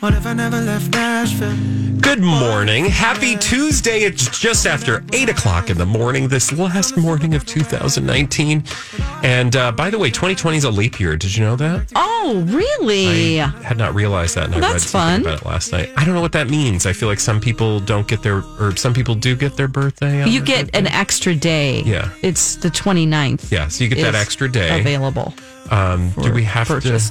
What if I never left Nashville? Good morning. Happy Tuesday. It's just after 8 o'clock in the morning, this last morning of 2019. And uh, by the way, 2020 is a leap year. Did you know that? Oh, really? I had not realized that. And I read That's something fun. about it last night. I don't know what that means. I feel like some people don't get their, or some people do get their birthday. on you their get birthday. an extra day. Yeah. It's the 29th. Yeah, so you get that is extra day. available. Um, do we have purchase.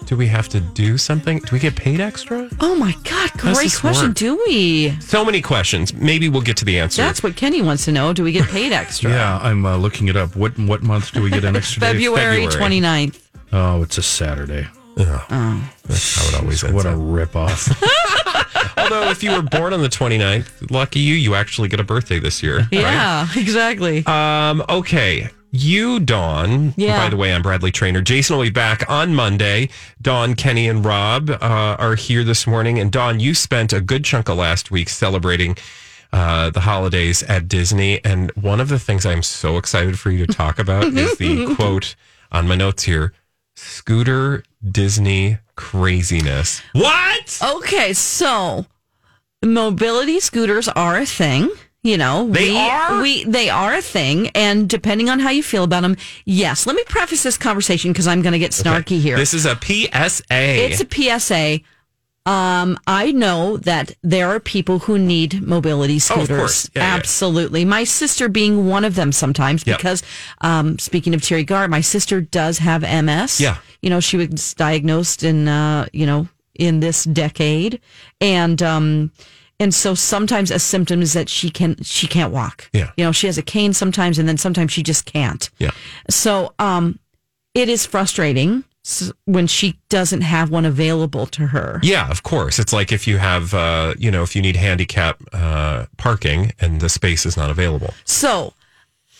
To? Do we have to do something? Do we get paid extra? Oh my God, great this question. work? Do we? So many questions. Maybe we'll get to the answer. That's what Kenny wants to know. Do we get paid extra? Yeah, I'm uh, looking it up. What what month do we get an extra day? February, February. 29th. Oh, it's a Saturday. Oh. That's how it always ends What a up. ripoff. Although, if you were born on the 29th, lucky you, you actually get a birthday this year. right? Yeah, exactly. Um, okay. You, Dawn. Yeah. By the way, I'm Bradley Trainer. Jason will be back on Monday. Dawn, Kenny, and Rob uh, are here this morning. And Dawn, you spent a good chunk of last week celebrating uh, the holidays at Disney. And one of the things I'm so excited for you to talk about is the quote on my notes here Scooter Disney craziness. What? Okay, so mobility scooters are a thing. You know, They we, are? We they are a thing, and depending on how you feel about them, yes. Let me preface this conversation because I'm going to get snarky here. This is a PSA. It's a PSA. Um, I know that there are people who need mobility Oh, of scooters. course. Yeah, yeah. Absolutely. My sister being one of them sometimes Yep. because, um, speaking of Teri Garr, my sister does have MS. Yeah. You know, she was diagnosed in, uh, you know, in this decade. And, um, and so sometimes a symptom is that she can she can't walk. Yeah. You know, she has a cane sometimes and then sometimes she just can't. yeah. So um, it is frustrating when she doesn't have one available to her. Yeah, of course. It's like if you have, uh, you know, if you need handicap uh, parking and the space is not available. So,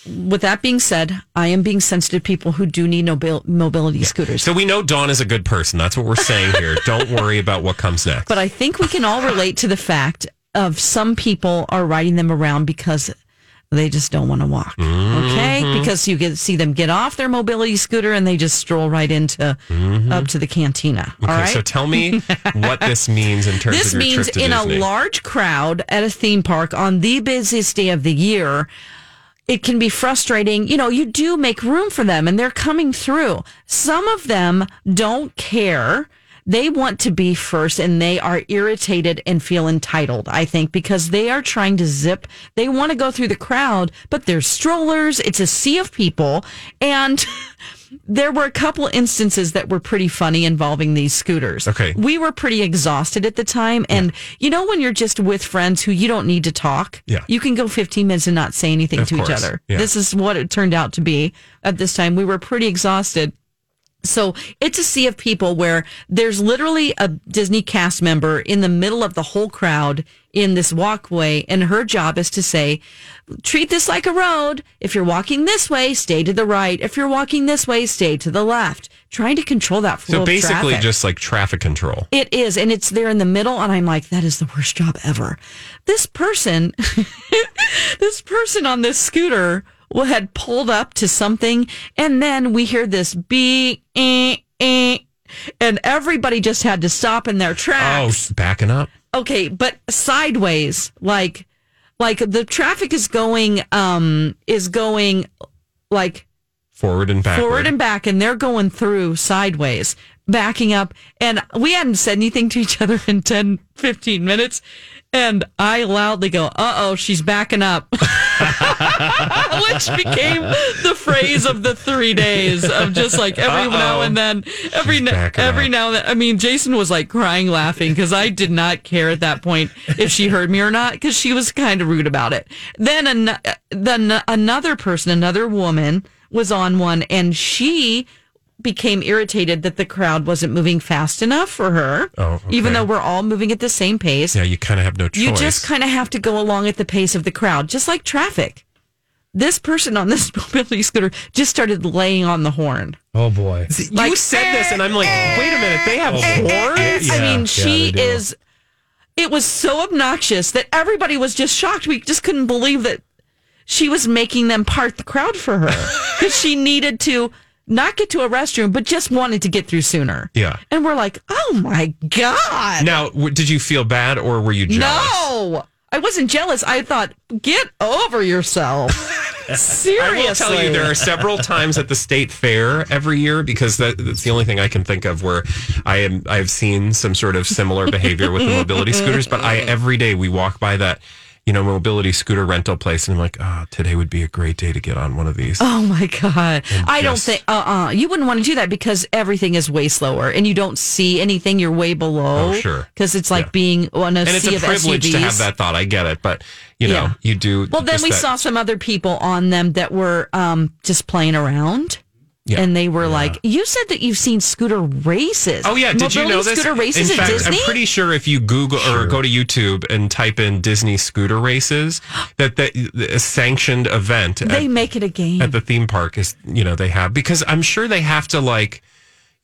with that being said, I am being sensitive to people who do need mobil- mobility scooters. So we know Dawn is a good person. That's what we're saying here. Don't worry about what comes next. but I think we can all relate to the fact of some people are riding them around because they just don't want to walk. Okay, mm-hmm. because you get see them get off their mobility scooter and they just stroll right into mm-hmm. up to the cantina. okay, right. so tell me what this means in terms This means in Disney. a large crowd at a theme park on the busiest day of the year, it can be frustrating. You know, you do make room for them and they're coming through. Some of them don't care. They want to be first and they are irritated and feel entitled, I think, because they are trying to zip. They want to go through the crowd, but there's strollers. It's a sea of people. And there were a couple instances that were pretty funny involving these scooters. Okay. We were pretty exhausted at the time. And you know, when you're just with friends who you don't need to talk, Yeah. you can go 15 minutes and not say anything Of to each other. Yeah. This is what it turned out to be at this time. We were pretty exhausted. So it's a sea of people where there's literally a Disney cast member in the middle of the whole crowd in this walkway, and her job is to say, treat this like a road. If you're walking this way, stay to the right. If you're walking this way, stay to the left. Trying to control that flow so basically, just like traffic control. It is, and it's there in the middle, and I'm like, that is the worst job ever. This person, this person on this scooter had pulled up to something, and then we hear this beep, eh, eh, and everybody just had to stop in their tracks. Oh, backing up. Okay, but sideways, like, like the traffic is going, um, is going like forward and forward and back, and they're going through sideways, backing up. And we hadn't said anything to each other in 10, 15 minutes. And I loudly go, uh oh, she's backing up. Which became the phrase of the three days of just like every Uh-oh. now and then, every She's na- every up. now and then. I mean, Jason was like crying, laughing because I did not care at that point if she heard me or not because she was kind of rude about it. Then, an- then another person, another woman was on one and she became irritated that the crowd wasn't moving fast enough for her. Oh, okay. Even though we're all moving at the same pace. yeah, you kind of have no choice. You just kind of have to go along at the pace of the crowd, just like traffic. This person on this mobility scooter just started laying on the horn. Oh boy. you said this, and I'm like, eh, wait a minute, they have eh, eh, horns. I mean, yeah, she is. It was so obnoxious that everybody was just shocked. We just couldn't believe that she was making them part the crowd for her because she needed to not get to a restroom, but just wanted to get through sooner. Yeah. And we're like, oh my God. Now, w- did you feel bad or were you jealous? No, I wasn't jealous. I thought, get over yourself. Seriously. I will tell you, there are several times at the state fair every year because that, that's the only thing I can think of where I am. I have seen some sort of similar behavior with the mobility mm-hmm. scooters. But I mm-hmm. every day we walk by that, you know, mobility scooter rental place, and I'm like, oh, today would be a great day to get on one of these. Oh my god! I don't think uh uh you wouldn't want to do that because everything is way slower and you don't see anything. You're way below. Oh, sure. Because it's like Yeah. being on a and it's sea a of privilege SUVs. to have that thought. I get it, but you know, Yeah. you do. Well, then we that- saw some other people on them that were um just playing around. Yeah. And they were like, "You said that you've seen scooter races. Oh yeah, did you Mobility know this? Scooter races in at fact, Disney. I'm pretty sure if you Google or go to YouTube and type in Disney scooter races, that that a sanctioned event they at, make it a game. at the theme park is you know they have because I'm sure they have to like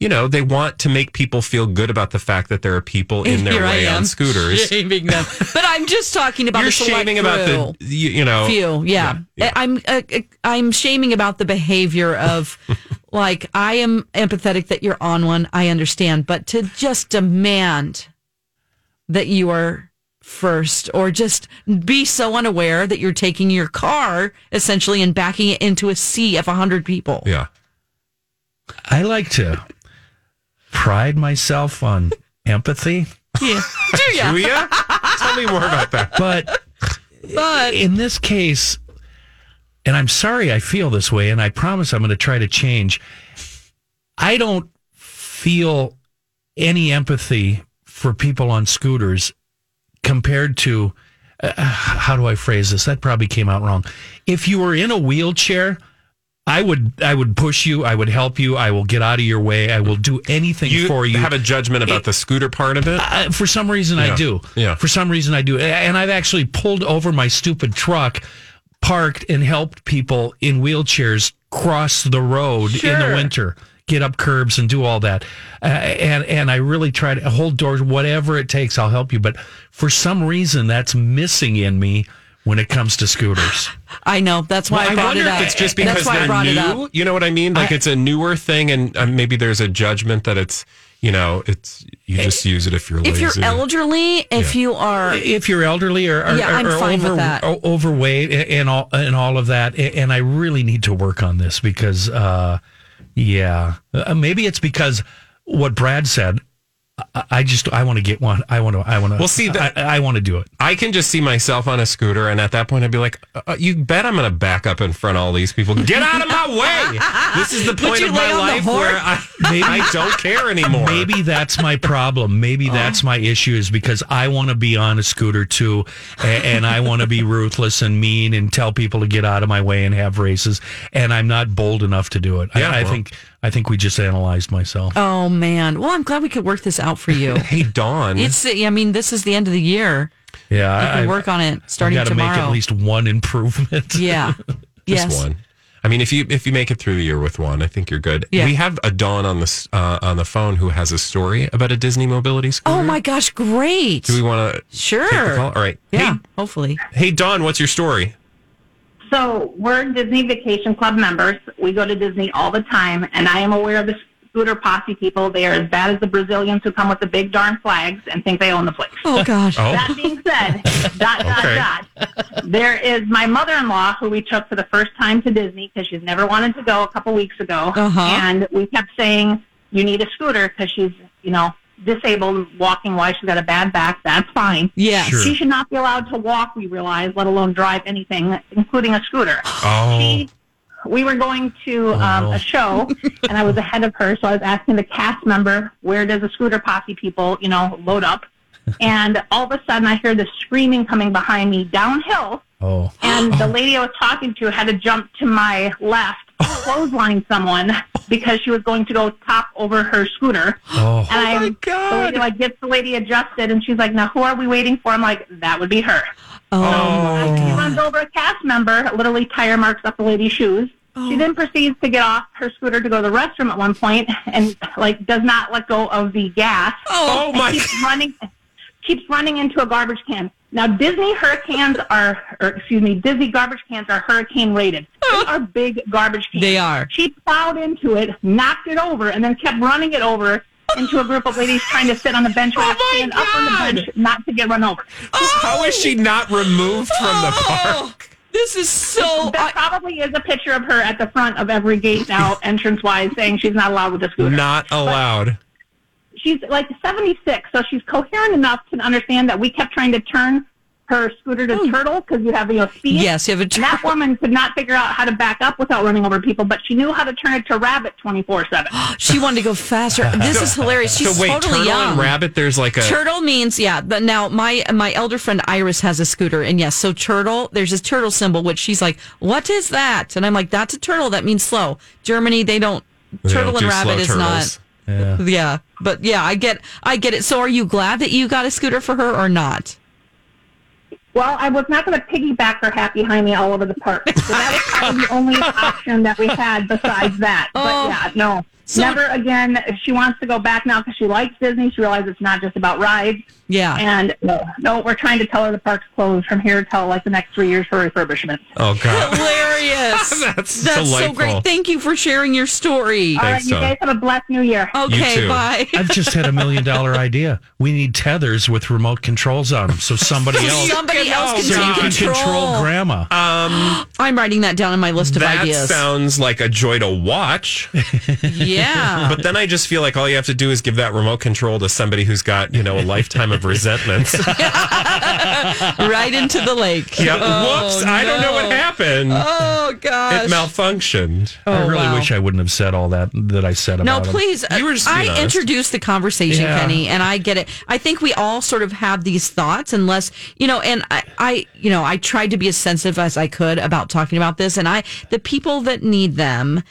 you know they want to make people feel good about the fact that there are people in their Here I way am on scooters. shaming them. but I'm just talking about You're the select shaming about few. the you, you know few yeah, yeah. i'm uh, uh, i'm shaming about the behavior of like i am empathetic that you're on one i understand but to just demand that you are first or just be so unaware that you're taking your car essentially and backing it into a sea of 100 people yeah. I like to pride myself on empathy, yeah do ya? Do ya? Tell me more about that. but but in this case, and I'm sorry I feel this way, and I promise I'm going to try to change. I don't feel any empathy for people on scooters compared to uh, how do I phrase this? That probably came out wrong. If you were in a wheelchair, I would I would push you. I would help you. I will get out of your way. I will do anything You, for you. You have a judgment about the scooter part of it. Uh, for some reason, Yeah. I do. Yeah. For some reason, I do. And I've actually pulled over my stupid truck, parked, and helped people in wheelchairs cross the road in the winter, get up curbs and do all that. Uh, and and I really try to hold doors, whatever it takes. I'll help you. But for some reason, that's missing in me when it comes to scooters. i know that's why Well, i brought wonder it up if it's just because that's why i they're brought it up new. You know what I mean? Like it's a newer thing, and uh, maybe there's a judgment that it's you know it's you just use it if you're if you're elderly if you are if you're elderly or, or, Yeah, I'm or fine with over, that. overweight and all and all of that, and I really need to work on this because, uh, yeah, uh, maybe it's because what Brad said. I- I just I want to get one. I want to. I want to. Well, see, that- I, I want to do it. I can just see myself on a scooter, and at that point, I'd be like, uh, "You bet I'm going to back up in front of all these people. Get out of my way! This is the point you of my life where I, I don't care anymore." Maybe that's my problem. Maybe that's my issue is because I want to be on a scooter too, and, and I want to be ruthless and mean and tell people to get out of my way and have races, and I'm not bold enough to do it. Yeah, I, I well. think I think we just analyzed myself. oh man well i'm glad we could work this out for you Hey, Dawn. It's. I mean, this is the end of the year. Yeah, You I can work on it starting got to make at least one improvement. yeah. Just yes. one. I mean, if you if you make it through the year with one, I think you're good. Yeah. We have a Dawn on the uh, on the phone who has a story about a Disney mobility scooter. Oh my gosh! Great. Do we want to Sure. take the call? All right. Yeah. Hopefully. Hey, hey, Dawn, what's your story? So we're Disney Vacation Club members. We go to Disney all the time, and I am aware of the scooter posse people. They are as bad as the Brazilians who come with the big darn flags and think they own the place. Oh gosh. Oh, That being said, dot, dot, Okay. dot. There is my mother-in-law who we took for the first time to Disney because she's never wanted to go a couple weeks ago. Uh-huh. And we kept saying, you need a scooter because she's, you know, disabled, walking wise. She's got a bad back. That's fine. Yes. Sure. She should not be allowed to walk, we realize, let alone drive anything, including a scooter. oh, She, we were going to um, no. a show, and I was ahead of her, so I was asking the cast member, "Where does the scooter posse people, you know, load up?" And all of a sudden, I hear this screaming coming behind me downhill, Oh, and the lady I was talking to had to jump to my left, clothesline someone because she was going to go top over her scooter. oh, And oh I, my the God. lady like gets the lady adjusted, and she's like, "Now who are we waiting for?" I'm like, "That would be her." Oh, She runs over a cast member, literally tire marks up the lady's shoes. She oh. then proceeds to get off her scooter to go to the restroom at one point, and like does not let go of the gas. oh and my keeps running, keeps running into a garbage can. Now Disney hurricanes are, or excuse me, Disney garbage cans are hurricane rated. They are big garbage cans. They are. She plowed into it, knocked it over, and then kept running it over into a group of ladies trying to sit on the bench oh or Oh my stand up on the bench, not to get run over. Oh. How is she not removed from the oh. park? This is so. There probably is a picture of her at the front of every gate now, entrance wise, saying she's not allowed with the scooter. Not allowed. She's like 76, so she's coherent enough to understand that we kept trying to turn her scooter to hmm. turtle because you have you know speed. Yes, you have a And that woman could not figure out how to back up without running over people, but she knew how to turn it to rabbit 24 seven. She wanted to go faster. This is hilarious. She's so wait, totally turtle young. and rabbit. There's like a Turtle means yeah. But now my my elder friend Iris has a scooter, and yes, so turtle. There's this turtle symbol, which she's like, "What is that?" And I'm like, "That's a turtle. That means slow." Germany, they don't. They turtle don't and do slow rabbit is turtles. not. Yeah, but yeah, I get I get it. So are you glad that you got a scooter for her or not? Well, I was not going to piggyback her hat behind me all over the park. So that was kind of the only option that we had besides that. Oh. But yeah, no. So- Never again. If she wants to go back now because she likes Disney, she realizes it's not just about rides. Yeah. And no, no, we're trying to tell her the park's closed from here till like the next three years for refurbishment. Oh god, Hilarious. That's That's so great. Thank you for sharing your story. All right, Thanks, you Dawn. guys have a blessed new year. Okay, too. bye. I've just had a million dollar idea. We need tethers with remote controls on them, so somebody else, Somebody else can so you take can control grandma. Um, I'm writing that down in my list of ideas. that ideas. sounds like a joy to watch. yeah. But then I just feel like all you have to do is give that remote control to somebody who's got you know a lifetime of resentments. right into the lake. yeah. Oh, Whoops! I don't know what happened. Oh gosh. it malfunctioned. I Oh, really wow. wish I wouldn't have said all that that I said No, about him. please. uh, You were just I honest. introduced the conversation, Yeah. Kenny, and I get it. I think we all sort of have these thoughts, unless you know. And I, I, you know, I tried to be as sensitive as I could about talking about this, and I, the people that need them.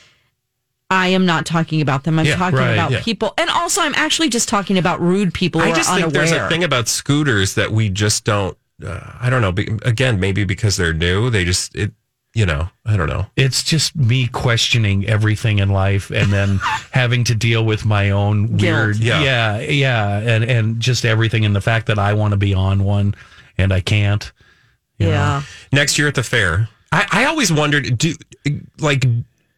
I am not talking about them. I'm Yeah, talking right, about yeah. people, and also I'm actually just talking about rude people who I just are think unaware. there's a thing about scooters that we just don't. Uh, I don't know. Again, maybe because they're new, they just it. You know, I don't know. It's just me questioning everything in life and then having to deal with my own weird Yeah. yeah, yeah, and and just everything and the fact that I want to be on one and I can't. you know. yeah. Next year at the fair, I, I always wondered, do like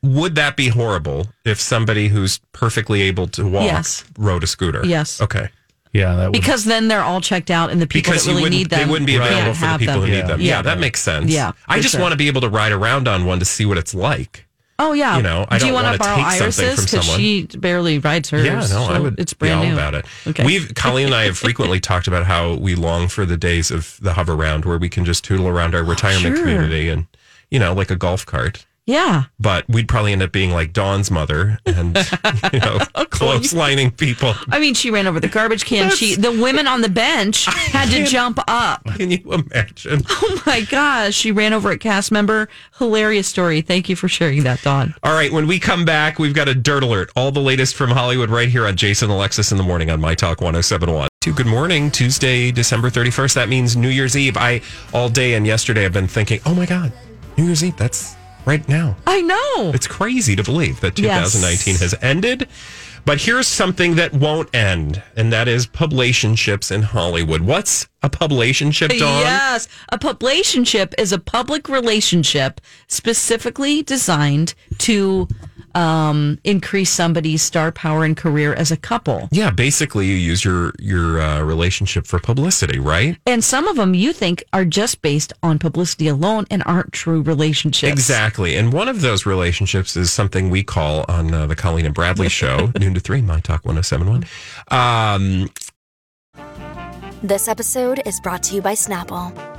would that be horrible if somebody who's perfectly able to walk Yes. rode a scooter? Yes. Okay. Yeah, that would Because then they're all checked out, and the people Because that you really wouldn't, need them they wouldn't be can't available for the people them. who Yeah. need them. Yeah, Yeah. that makes sense. Yeah, I just sure. want to be able to ride around on one to see what it's like. Oh yeah. You know, I Do you don't want wanna to borrow take something Iris's from because someone. she barely rides hers? Yeah, no, I would It's be brand all new about it. Okay. We've Colleen and I have frequently talked about how we long for the days of the Hoveround where we can just tootle around our retirement Sure. community and you know, like a golf cart. Yeah. But we'd probably end up being like Dawn's mother and you know, close lining people. I mean, she ran over the garbage can. She, the women on the bench had to jump up. Can you imagine? Oh my gosh, she ran over a cast member. Hilarious story. Thank you for sharing that, Dawn. All right, when we come back, we've got a dirt alert. All the latest from Hollywood right here on Jason Alexis in the morning on My Talk 1071. Good morning, Tuesday, December 31st. That means New Year's Eve. I, all day and yesterday, have been thinking, oh my God, New Year's Eve, that's right now. I know. It's crazy to believe that Yes. 2019 has ended. But here's something that won't end, and that is publicationships in Hollywood. What's a publicationship, Dawn? Yes, a publicationship is a public relationship specifically designed to um, increase somebody's star power and career as a couple. Yeah, basically, you use your your uh, relationship for publicity, right? And some of them you think are just based on publicity alone and aren't true relationships. Exactly. And one of those relationships is something we call on uh, the Colleen and Bradley show, noon to three, My Talk 1071. Um, This episode is brought to you by Snapple.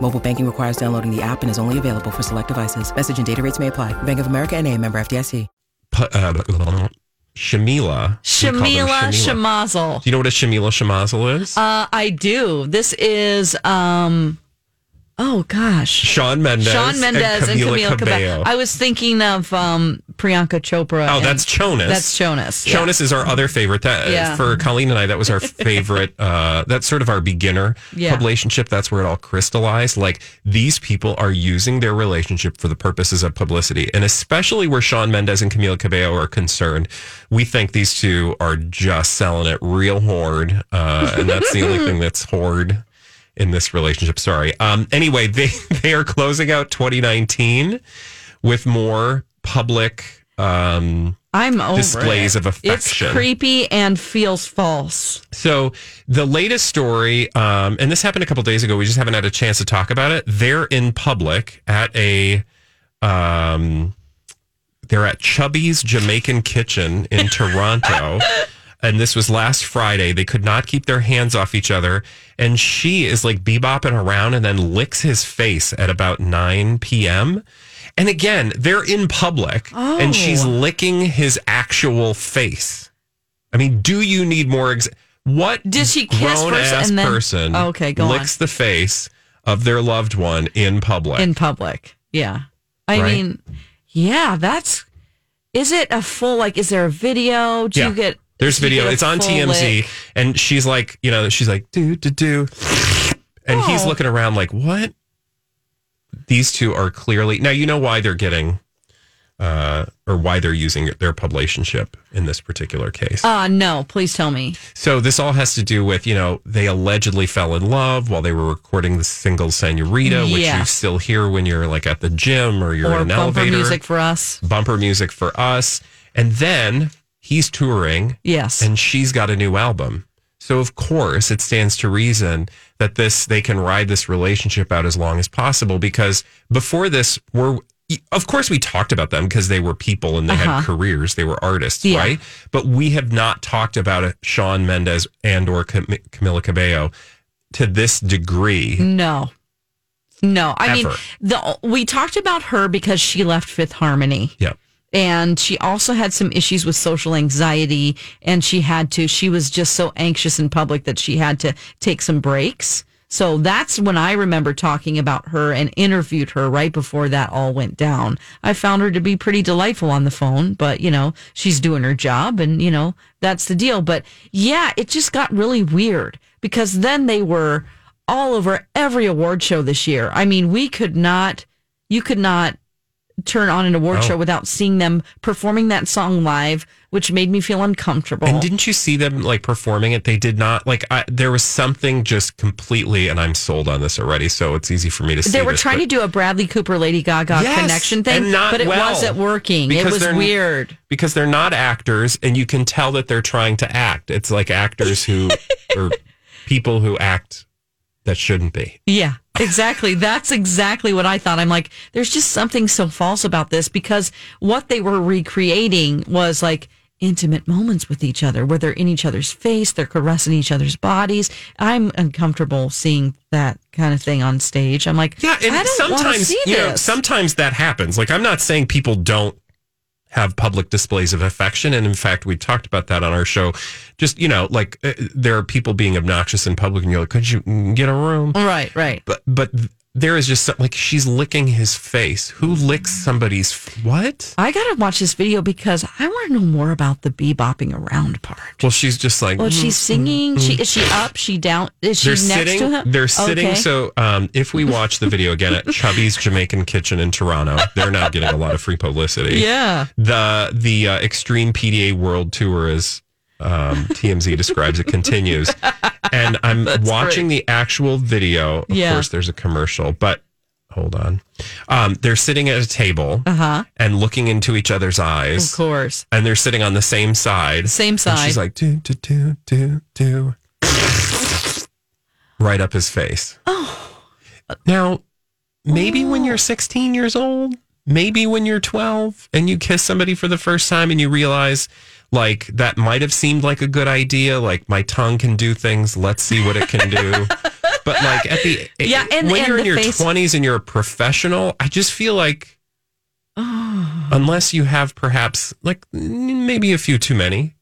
Mobile banking requires downloading the app and is only available for select devices. Message and data rates may apply. Bank of America and a member FDIC. pu- uh, Shamila. We call them Shamila Shamila. Shamazel. Do you know what a Shamila Shamazel is? Uh, I do. This is um oh gosh. Shawn Mendes. Shawn Mendes and Camila, Cabello. I was thinking of um Priyanka Chopra. Oh, that's Jonas. That's Jonas. yeah. Jonas is our other favorite. That Yeah. for Colleen and I, that was our favorite. uh, that's sort of our beginner Yeah. relationship. That's where it all crystallized. Like these people are using their relationship for the purposes of publicity, and especially where Shawn Mendes and Camila Cabello are concerned, we think these two are just selling it real hard, uh, and that's the only thing that's hard in this relationship. Sorry. Um, anyway, they they are closing out 2019 with more public. Um, I'm over displays it. of affection. It's creepy and feels false. So the latest story, um, and this happened a couple days ago. We just haven't had a chance to talk about it. They're in public at a, um, they're at Chubby's Jamaican Kitchen in Toronto. And this was last Friday. They could not keep their hands off each other. And she is like bebopping around and then licks his face at about 9 p.m. And again, they're in public and she's Oh. licking his actual face. I mean, do you need more? Ex- what Did she kiss first ass and then- person oh, Okay, go on. licks the face of their loved one in public? in public. Yeah. I Right? mean, yeah, that's is it a full like is there a video? Do you get There's video. It's on TMZ, lick? and she's like, you know, she's like, do do do, and he's Oh. looking around like, what? These two are clearly now. You know why they're getting, uh, or why they're using their publicationship in this particular case. Uh no, please tell me. So this all has to do with, you know, they allegedly fell in love while they were recording the single Senorita, which you still hear when you're like at the gym or you're or in an bumper elevator. music for us. bumper music for us. And then he's touring Yes. and she's got a new album. So of course it stands to reason that this they can ride this relationship out as long as possible because before this we're of course we talked about them because they were people and they had careers they were artists Uh-huh. Yeah. right but we have not talked about Shawn Mendes and or Cam- Camila Cabello to this degree no. No. I mean the we talked about her because she left Fifth Harmony. yeah and she also had some issues with social anxiety and she had to she was just so anxious in public that she had to take some breaks. So that's when i remember talking about her and interviewed her right before that all went down. I found her to be pretty delightful on the phone but you know she's doing her job and you know that's the deal. But yeah it just got really weird because then they were all over every award show this year. I mean we could not you could not turn on an award Oh. show without seeing them performing that song live, which made me feel uncomfortable. And didn't you see them like performing it? They did not like. I, there was something just completely, and I'm sold on this already. So it's easy for me to see. they were this, trying but- to do a Bradley Cooper Lady Gaga Yes, connection thing, but it well, wasn't working. It was weird. because they're not actors, and you can tell that they're trying to act. It's like actors who or people who act that shouldn't be. Yeah, exactly. That's exactly what I thought. I'm like, there's just something so false about this because what they were recreating was like intimate moments with each other where they're in each other's face, they're caressing each other's bodies. I'm uncomfortable seeing that kind of thing on stage. I'm like, Yeah, and I don't sometimes see you know, sometimes that happens. Like I'm not saying people don't have public displays of affection, and in fact, we talked about that on our show. Just you know, like uh, there are people being obnoxious in public, and you're like, could you get a room? right, right. But but there is just like she's licking his face. Who licks somebody's f- what? I gotta watch this video because I want to know more about the bebopping around part. Well, she's just like. Well, mm, she's singing. She is she up? She down? Is she they're next sitting. to him? They're sitting. Okay. So, um, if we watch the video again at Chubby's Jamaican Kitchen in Toronto, they're now getting a lot of free publicity. yeah. The the uh, Extreme PDA World Tour, as um, TMZ describes it, continues, and I'm watching the actual video. Of Yeah. course, there's a commercial, but hold on. Um, they're sitting at a table Uh huh. and looking into each other's eyes. Of course. and they're sitting on the same side. Same And side. she's like, do, do, do, do, do. right up his face. Oh. Now, maybe when you're 16 years old, maybe when you're 12 and you kiss somebody for the first time and you realize, like, that might have seemed like a good idea. Like, my tongue can do things. Let's see what it can do. but, like, at the, Yeah, eh, and- when and you're in your 20s and you're a professional, I just feel like, Oh. unless you have perhaps, like, maybe a few too many.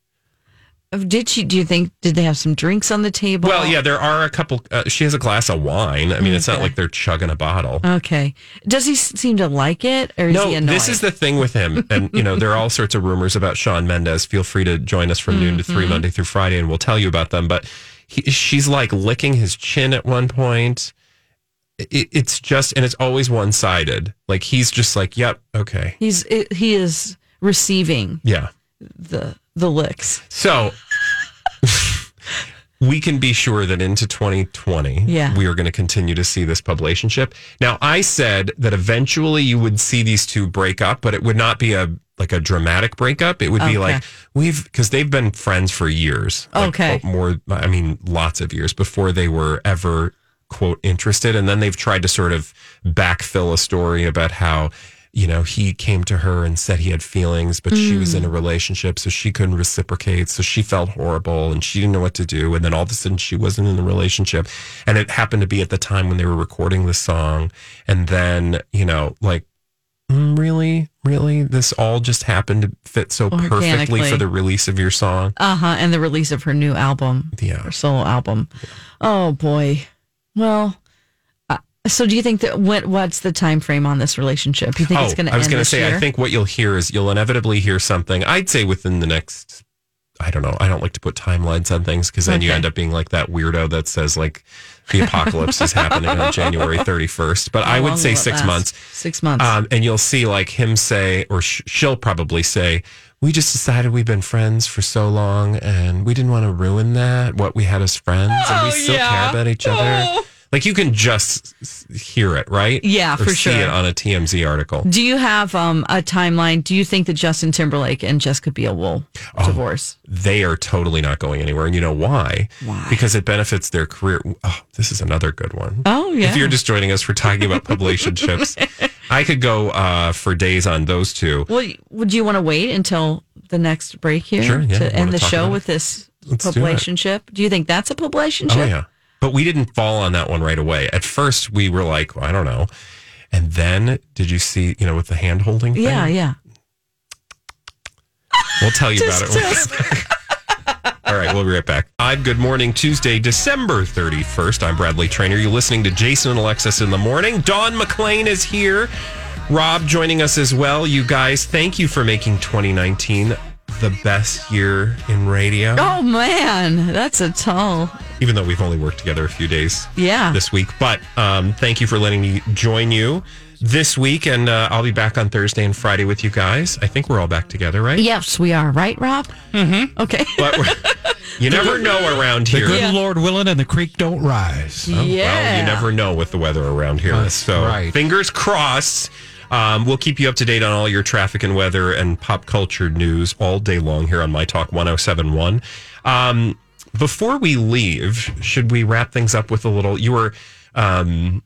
Did she? Do you think? Did they have some drinks on the table? Well, yeah, there are a couple. Uh, she has a glass of wine. I mean, it's not like they're chugging a bottle. Okay. Does he seem to like it, or is no, he annoyed? this is the thing with him. And, you know, there are all sorts of rumors about Shawn Mendes. Feel free to join us from noon to three, Mhm. Monday through Friday, and we'll tell you about them. But he, she's like licking his chin at one point. It, it's just, and it's always one sided. Like he's just like, yep, okay. He's he is receiving Yeah. the the licks. So we can be sure that into 2020, Yeah. we are going to continue to see this publicationship. Now, I said that eventually you would see these two break up, but it would not be a like a dramatic breakup. It would be like we've because they've been friends for years. like, Okay. more. I mean, lots of years before they were ever quote interested, and then they've tried to sort of backfill a story about how you know, he came to her and said he had feelings, but she was in a relationship, so she couldn't reciprocate. So she felt horrible and she didn't know what to do. And then all of a sudden she wasn't in a relationship. And it happened to be at the time when they were recording the song. And then, you know, like, mm, really, really, this all just happened to fit so perfectly for the release of your song. Uh huh. And the release of her new album, Yeah. her solo album. Oh boy. Well, so do you think that what what's the time frame on this relationship? Do you think it's going to? Oh, I was going to say, I think what you'll hear is you'll inevitably hear something. I'd say within the next, I don't know. I don't like to put timelines on things because then you end up being like that weirdo that says like the apocalypse is happening on January 31st. But I would say six last? months. Six months. Um, and you'll see like him say, or sh- she'll probably say, we just decided we've been friends for so long and we didn't want to ruin that, what we had as friends. and we Oh, still yeah. care about each other. Oh. Like you can just hear it, right? Yeah, or for see sure. it on a TMZ article. do you have um, a timeline? Do you think that Justin Timberlake and Jessica Biel will Oh. divorce? they are totally not going anywhere. And you know why? Why? Because it benefits their career. Oh, this is another good one. Oh yeah. If you're just joining us, we're talking about relationships. I could go uh, for days on those two. well, would you want to wait until the next break here Sure, yeah. to end the show with this Let's do relationship? Do you think that's a relationship? Oh, yeah. But we didn't fall on that one right away. At first, we were like, well, I don't know. And then, did you see, you know, with the hand holding? Yeah, yeah. We'll tell you about it. All right, we'll be right back. I'm Good Morning Tuesday, December 31st. I'm Bradley Trainer. You're listening to Jason and Alexis in the morning. Dawn McClain is here. Rob joining us as well. You guys, thank you for making 2019 the best year in radio. Oh man, that's a tall. Even though we've only worked together a few days Yeah. this week. But um, thank you for letting me join you this week. And uh, I'll be back on Thursday and Friday with you guys. I think we're all back together, right? Yes, we are. Right, Rob? Mm-hmm. Okay. But you never know around here. The here. good Lord willing and the creek don't rise. Oh, Well, you never know with the weather around here. That's so right. fingers crossed. Um, we'll keep you up to date on all your traffic and weather and pop culture news all day long here on My Talk 1071. Um, before we leave, should we wrap things up with a little? You were um,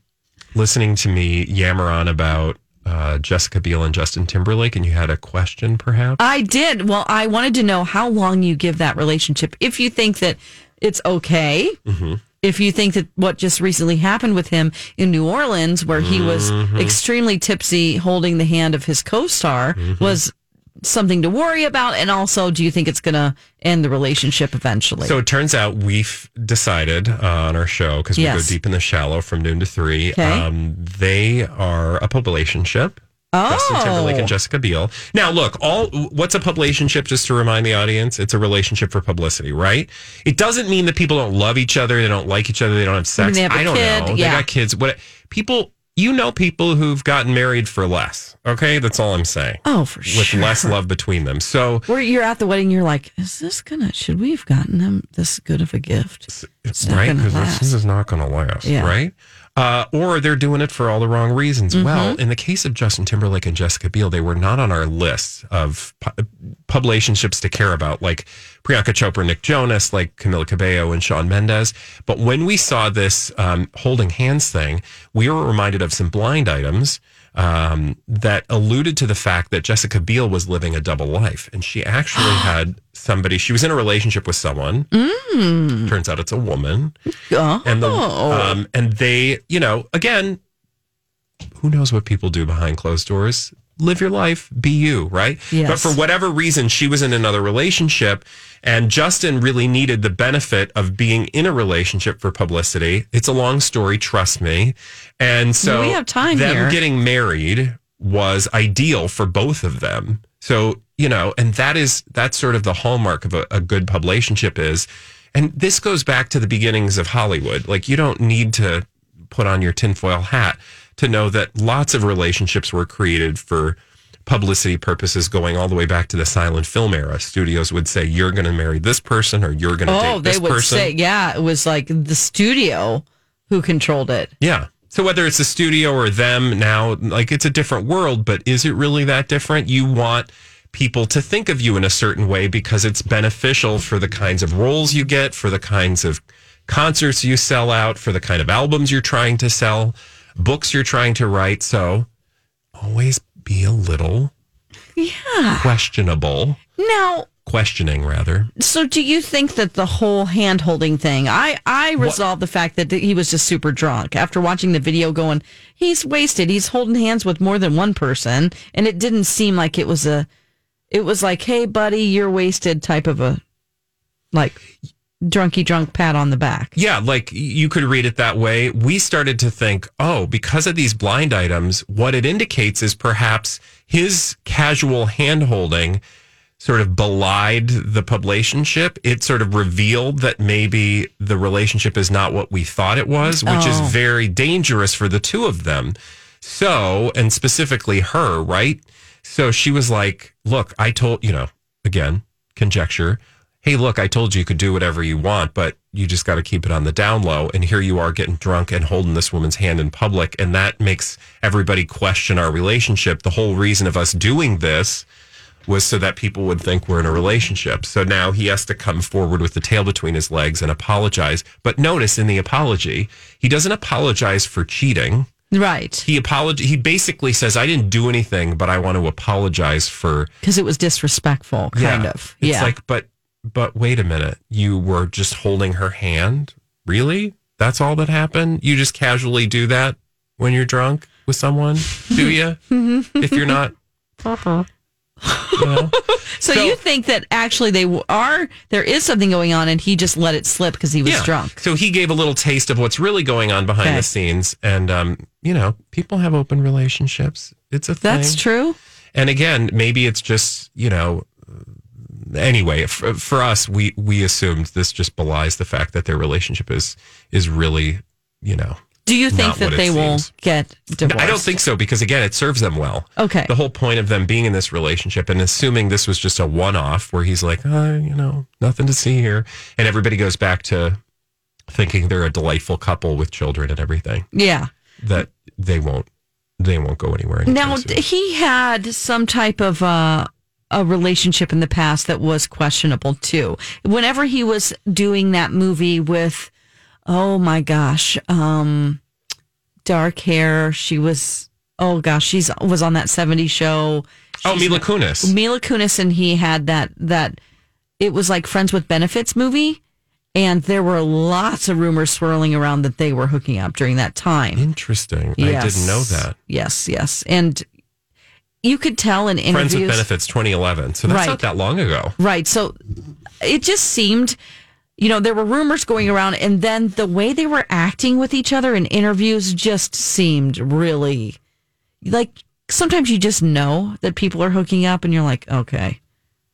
listening to me yammer on about uh, Jessica Biel and Justin Timberlake, and you had a question, perhaps. I did. Well, I wanted to know how long you give that relationship. If you think that it's okay, Mm-hmm. if you think that what just recently happened with him in New Orleans, where he was Mm-hmm. extremely tipsy holding the hand of his co star, Mm-hmm. was something to worry about. And also, do you think it's going to end the relationship eventually? So it turns out we've decided uh, on our show because we Yes. go deep in the shallow from noon to three. Okay. Um, they are a public relationship. Justin Timberlake Oh. and Jessica Biel. Now, look, all what's a relationship? Just to remind the audience, it's a relationship for publicity, right? It doesn't mean that people don't love each other, they don't like each other, they don't have sex. they have a don't kid, know. yeah. They got kids. What people? You know, people who've gotten married for less. Okay, that's all I'm saying. oh, for With sure. With less love between them. So Where you're at the wedding, you're like, is this gonna? Should we have gotten them this good of a gift? It's not right gonna because last. this is not going to last Yeah. right uh, or they're doing it for all the wrong reasons Mm-hmm. well in the case of justin timberlake and jessica biel they were not on our list of pu- publicationships to care about like priyanka chopra nick jonas like camila cabello and shawn mendes but when we saw this um, holding hands thing we were reminded of some blind items um, that alluded to the fact that Jessica Biel was living a double life, and she actually had somebody. She was in a relationship with someone. Turns out it's a woman, Oh. and the um, and they, you know, again, who knows what people do behind closed doors? Live your life, be you, right? Yes. But for whatever reason, she was in another relationship, and Justin really needed the benefit of being in a relationship for publicity. It's a long story, trust me. And so We have time them here. getting married was ideal for both of them. So, you know, and that is that's sort of the hallmark of a, a good publicationship is and this goes back to the beginnings of Hollywood. Like you don't need to put on your tinfoil hat to know that lots of relationships were created for publicity purposes going all the way back to the silent film era. Studios would say, You're gonna marry this person or you're gonna Oh, date this person. Oh, they would person. say, yeah, it was like the studio who controlled it. Yeah. So whether it's the studio or them now, like it's a different world, but is it really that different? You want people to think of you in a certain way because it's beneficial for the kinds of roles you get, for the kinds of concerts you sell out, for the kind of albums you're trying to sell, books you're trying to write. So always be a little Yeah. questionable, Now, questioning rather. so do you think that the whole hand holding thing, I, I resolved the fact that he was just super drunk after watching the video going, he's wasted. He's holding hands with more than one person. And it didn't seem like it was a, it was like, hey, buddy, you're wasted type of a, like, drunky drunk pat on the back. Yeah, like you could read it that way. We started to think, oh, because of these blind items, what it indicates is perhaps his casual hand holding sort of belied the publicationship. It sort of revealed that maybe the relationship is not what we thought it was, which is Oh. very dangerous for the two of them. So, and specifically her, right? So she was like, look, I told, you know, again, conjecture. Hey, look, I told you you could do whatever you want, but you just got to keep it on the down low. And here you are getting drunk and holding this woman's hand in public. And that makes everybody question our relationship. The whole reason of us doing this was so that people would think we're in a relationship. So now he has to come forward with the tail between his legs and apologize. But notice in the apology, he doesn't apologize for cheating. Right. He apolog- he basically says, I didn't do anything, but I want to apologize for Because it was disrespectful, kind yeah. of. It's yeah. like, but but wait a minute. You were just holding her hand? Really? That's all that happened? You just casually do that when you're drunk with someone? Do you? if you're not you know? So, So- you think that actually they are there is something going on, and he just let it slip because he was Yeah. drunk. So he gave a little taste of what's really going on behind Okay. the scenes. And, um, you know, people have open relationships. It's a thing. That's true. And again, maybe it's just, you know, anyway, for, for us, we, we assumed this just belies the fact that their relationship is, is really, you know, Do you think Not that they will get No, divorced? I don't think so because again, it serves them well. Okay. The whole point of them being in this relationship and assuming this was just a one-off where he's like, oh, you know, nothing to see here, and everybody goes back to thinking they're a delightful couple with children and everything. Yeah. That they won't, they won't go anywhere. Now soon. he had some type of uh, a relationship in the past that was questionable too. Whenever he was doing that movie with, oh my gosh, um, dark hair, she was oh gosh, she's was on that 70s show. Oh, Mila Kunis. Mila Kunis and he had that that it was like Friends with Benefits movie, and there were lots of rumors swirling around that they were hooking up during that time. Interesting. I didn't know that. Yes, yes, and you could tell in interviews. Friends with Benefits 2011. So that's Right. not that long ago. Right. So it just seemed, you know, there were rumors going around, and then the way they were acting with each other in interviews just seemed really like sometimes you just know that people are hooking up, and you're like, okay,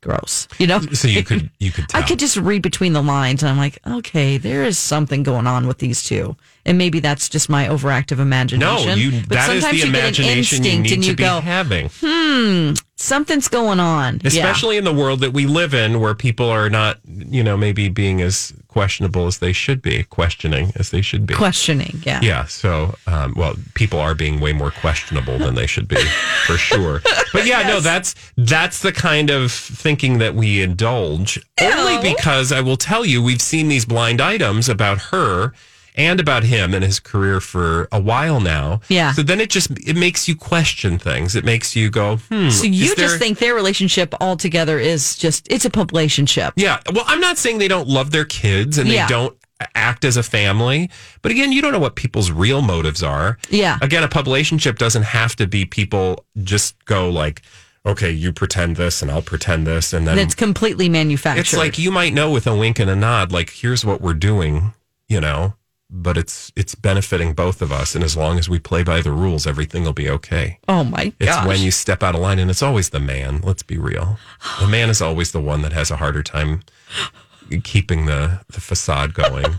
gross. You know? So you could you could tell. I could just read between the lines, and I'm like, okay, there is something going on with these two, and maybe that's just my overactive imagination. no, you But that is sometimes the you get an imagination you need and to you be go, having. hmm, something's going on. Yeah. Especially in the world that we live in where people are not, you know, maybe being as questionable as they should be, questioning as they should be. questioning. Yeah. Yeah. So, um, well, people are being way more questionable than they should be, for sure. But yeah, no, that's that's the kind of thinking that we indulge. Only because I will tell you, we've seen these blind items about her and about him and his career for a while now. Yeah. So then it just it makes you question things. It makes you go, hmm. So you is there- just think their relationship altogether is just it's a ship. Yeah. Well, I'm not saying they don't love their kids and Yeah. they don't act as a family, but again, you don't know what people's real motives are. Yeah. Again, a publicationship doesn't have to be people just go like, okay, you pretend this and I'll pretend this, and then it's completely manufactured. it's like you might know with a wink and a nod, like here's what we're doing, you know. But it's it's benefiting both of us, and as long as we play by the rules, everything will be okay. oh my god! It's when you step out of line, and it's always the man. Let's be real. The man is always the one that has a harder time keeping the, the facade going.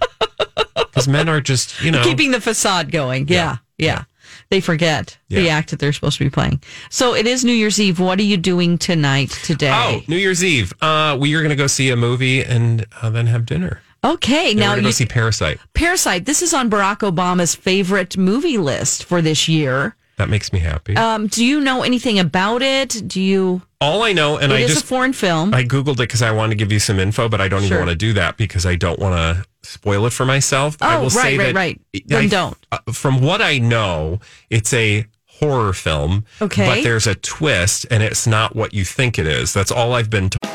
Because men are just, you know, keeping the facade going. Yeah. Yeah. They forget the act that they're supposed to be playing. So it is New Year's Eve. What are you doing tonight today? oh, New Year's Eve. Uh, we are going to go see a movie and uh, then have dinner. Okay. Now Now we're going to you go see Parasite. Parasite. This is on Barack Obama's favorite movie list for this year. That makes me happy. Um, do you know anything about it? Do you? All I know, and It I is just a foreign film. I googled it because I wanted to give you some info, but I don't Sure. even want to do that because I don't want to spoil it for myself. I Oh, will say right, right, that right. Then I- don't. uh, from what I know, it's a horror film. Okay. but there's a twist, and it's not what you think it is. That's all I've been told.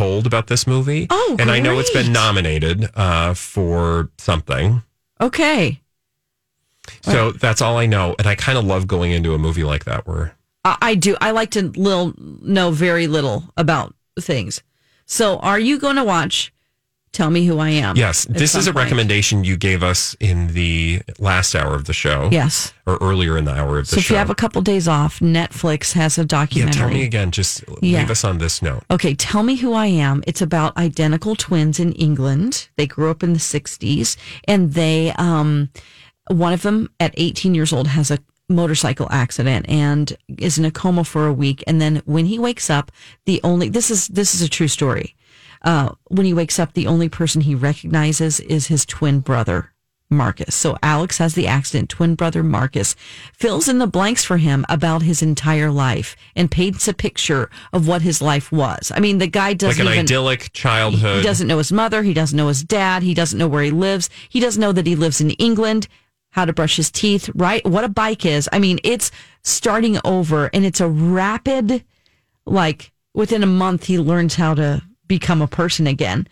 Told about this movie. Oh, and I know it's been nominated uh, for something. okay. So that's all I know. And I kind of love going into a movie like that where I, I do. I like to little know very little about things. So, are you going to watch? Tell me who I am. Yes, this is a point? recommendation you gave us in the last hour of the show. Yes. Or earlier in the hour of the show. So, if you have a couple days off, Netflix has a documentary. yeah, tell me again. Just Yeah. leave us on this note. Okay, tell me who I am. It's about identical twins in England. They grew up in the 60s and they um one of them at 18 years old has a motorcycle accident and is in a coma for a week and then when he wakes up, the only this is this is a true story. Uh when he wakes up, the only person he recognizes is his twin brother. Marcus. So Alex has the accident. Twin brother Marcus fills in the blanks for him about his entire life and paints a picture of what his life was. I mean, the guy doesn't an even. idyllic childhood. He doesn't know his mother. He doesn't know his dad. He doesn't know where he lives. He doesn't know that he lives in England, how to brush his teeth, right? What a bike is. I mean, it's starting over and it's a rapid, like within a month, he learns how to become a person again.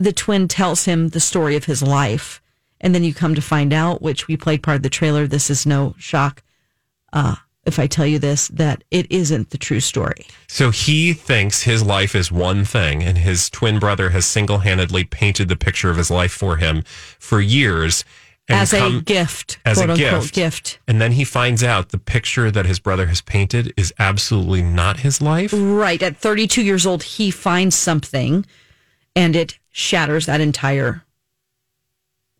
The twin tells him the story of his life. And then you come to find out, which we played part of the trailer. This is no shock. Uh, if I tell you this, that it isn't the true story. So he thinks his life is one thing, and his twin brother has single handedly painted the picture of his life for him for years. As a gift, As quote a unquote gift. gift. And then he finds out the picture that his brother has painted is absolutely not his life. Right. At 32 years old, he finds something and it shatters that entire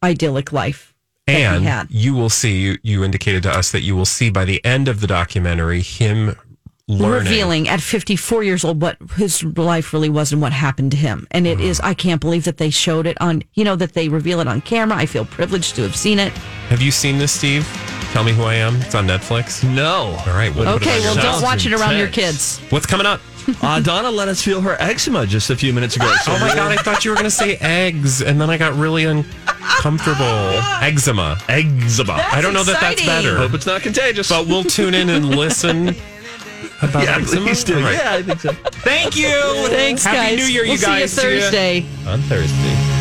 idyllic life. he And had. you will see, you, you indicated to us that you will see by the end of the documentary him learning. revealing at 54 years old what his life really was and what happened to him. And it is, I can't believe that they showed it on, you know, that they reveal it on camera. I feel privileged to have seen it. Have you seen this, Steve? Tell me who I am. It's on Netflix. No. All right. We'll Okay, well, don't list. watch it around your kids. What's coming up? Uh, Donna let us feel her eczema just a few minutes ago. So Oh my god! I thought you were going to say eggs, and then I got really uncomfortable. Eczema. eczema. I don't know that that's better, Hope it's not contagious. but we'll tune in and listen about yeah, eczema. please do. All right. Yeah, I think so. Thank you. Thanks, Happy guys. New Year, you we'll guys. See you Thursday. on Thursday.